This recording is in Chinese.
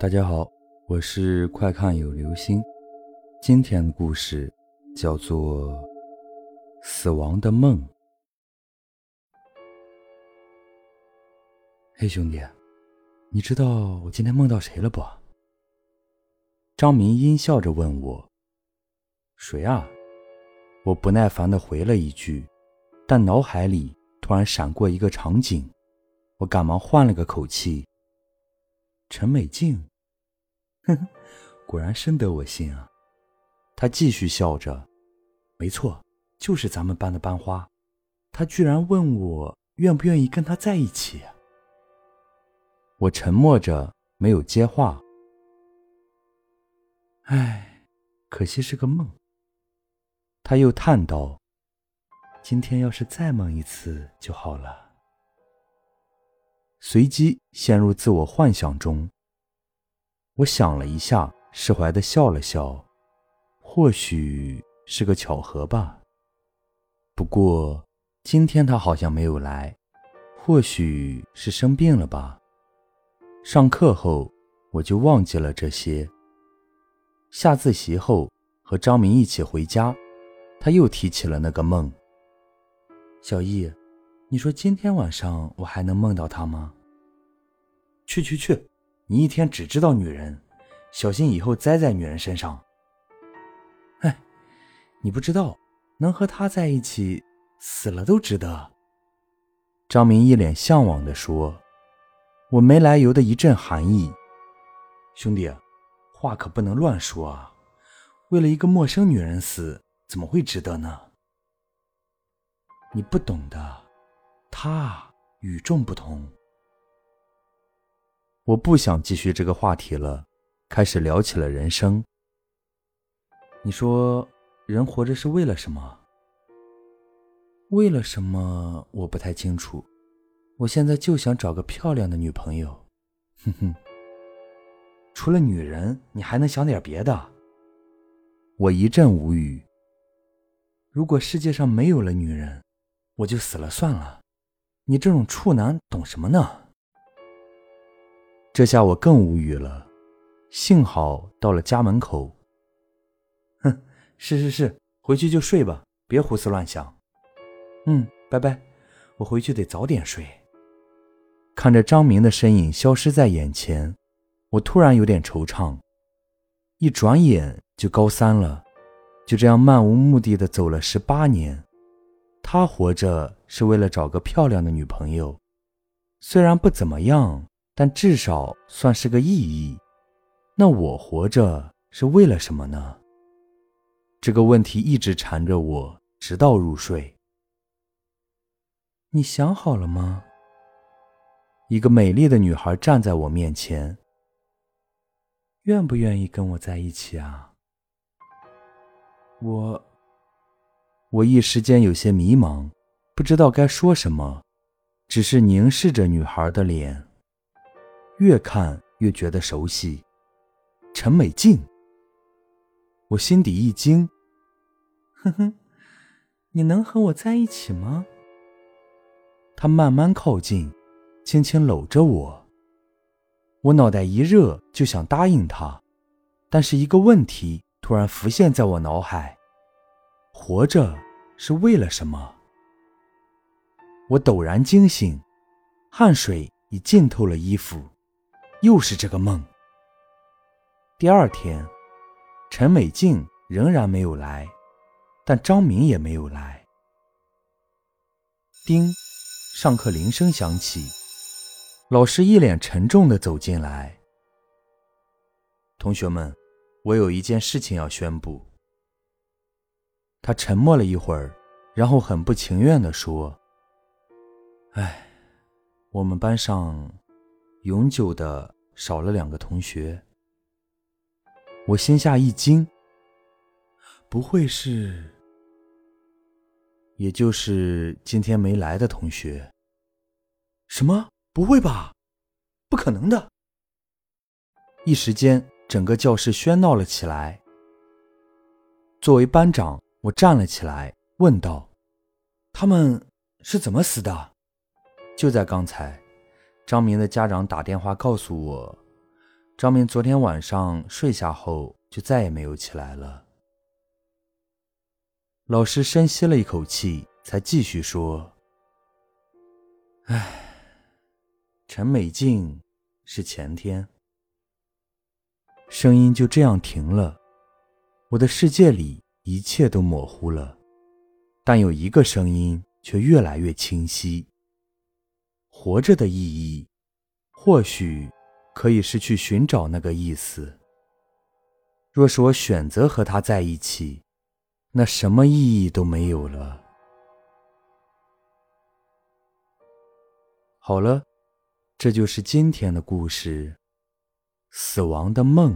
大家好，我是快看有流星。今天的故事叫做《死亡的梦》。嘿，兄弟，你知道我今天梦到谁了不？张明阴笑着问我：“谁啊？”我不耐烦的回了一句，但脑海里突然闪过一个场景，我赶忙换了个口气：“陈美静。”哼哼，果然深得我心啊！他继续笑着：“没错，就是咱们班的班花。他居然问我愿不愿意跟他在一起。”我沉默着没有接话。唉，可惜是个梦。他又叹道：“今天要是再梦一次就好了。”随即陷入自我幻想中。我想了一下，释怀的笑了笑，或许是个巧合吧。不过今天他好像没有来，或许是生病了吧。上课后我就忘记了这些。下自习后和张明一起回家，他又提起了那个梦。小易，你说今天晚上我还能梦到他吗？去去去！你一天只知道女人，小心以后栽在女人身上。哎，你不知道，能和她在一起，死了都值得。张明一脸向往地说：“我没来由的一阵寒意，兄弟，话可不能乱说啊！为了一个陌生女人死，怎么会值得呢？你不懂的，她与众不同。”我不想继续这个话题了，开始聊起了人生。你说，人活着是为了什么？为了什么？我不太清楚。我现在就想找个漂亮的女朋友。哼哼。除了女人，你还能想点别的？我一阵无语。如果世界上没有了女人，我就死了算了。你这种处男懂什么呢？这下我更无语了，幸好到了家门口。哼，是是是，回去就睡吧，别胡思乱想。嗯，拜拜，我回去得早点睡。看着张明的身影消失在眼前，我突然有点惆怅。一转眼就高三了，就这样漫无目的的走了十八年。他活着是为了找个漂亮的女朋友，虽然不怎么样。但至少算是个意义。那我活着是为了什么呢？这个问题一直缠着我，直到入睡。你想好了吗？一个美丽的女孩站在我面前。愿不愿意跟我在一起啊？我……我一时间有些迷茫，不知道该说什么，只是凝视着女孩的脸。越看越觉得熟悉，陈美静。我心底一惊，哼哼，你能和我在一起吗？他慢慢靠近，轻轻搂着我。我脑袋一热，就想答应他，但是一个问题突然浮现在我脑海：活着是为了什么？我陡然惊醒，汗水已浸透了衣服。又是这个梦。第二天，陈美静仍然没有来，但张明也没有来。叮，上课铃声响起，老师一脸沉重的走进来。同学们，我有一件事情要宣布。他沉默了一会儿，然后很不情愿的说：“哎，我们班上……”永久的少了两个同学，我心下一惊。不会是，也就是今天没来的同学？什么？不会吧？不可能的！一时间，整个教室喧闹了起来。作为班长，我站了起来，问道：“他们是怎么死的？”就在刚才。张明的家长打电话告诉我，张明昨天晚上睡下后就再也没有起来了。老师深吸了一口气，才继续说：“唉，陈美静是前天。”声音就这样停了，我的世界里一切都模糊了，但有一个声音却越来越清晰。活着的意义，或许可以是去寻找那个意思。若是我选择和他在一起，那什么意义都没有了。好了，这就是今天的故事，《死亡的梦》。